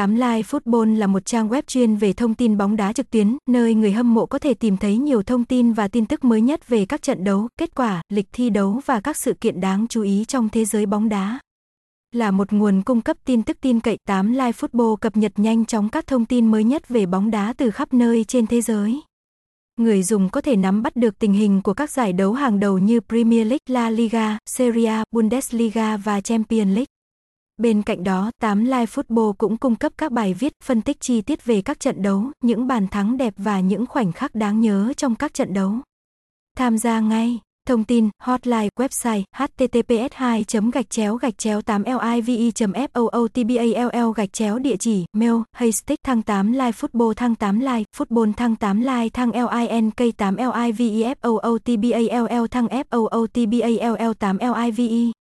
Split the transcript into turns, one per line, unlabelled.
8 Live Football là một trang web chuyên về thông tin bóng đá trực tuyến, nơi người hâm mộ có thể tìm thấy nhiều thông tin và tin tức mới nhất về các trận đấu, kết quả, lịch thi đấu và các sự kiện đáng chú ý trong thế giới bóng đá. Là một nguồn cung cấp tin tức tin cậy, 8 Live Football cập nhật nhanh chóng các thông tin mới nhất về bóng đá từ khắp nơi trên thế giới. Người dùng có thể nắm bắt được tình hình của các giải đấu hàng đầu như Premier League, La Liga, Serie A, Bundesliga và Champions League. Bên cạnh đó, 8 Live Football cũng cung cấp các bài viết phân tích chi tiết về các trận đấu, những bàn thắng đẹp và những khoảnh khắc đáng nhớ trong các trận đấu. Tham gia ngay Thông tin, hotline, website, https 2 gạch chéo gạch chéo 8 livi football gạch chéo địa chỉ, mail, haystick thăng 8 live football thăng 8 live, football thăng 8 live thăng link 8 live football thăng football 8 live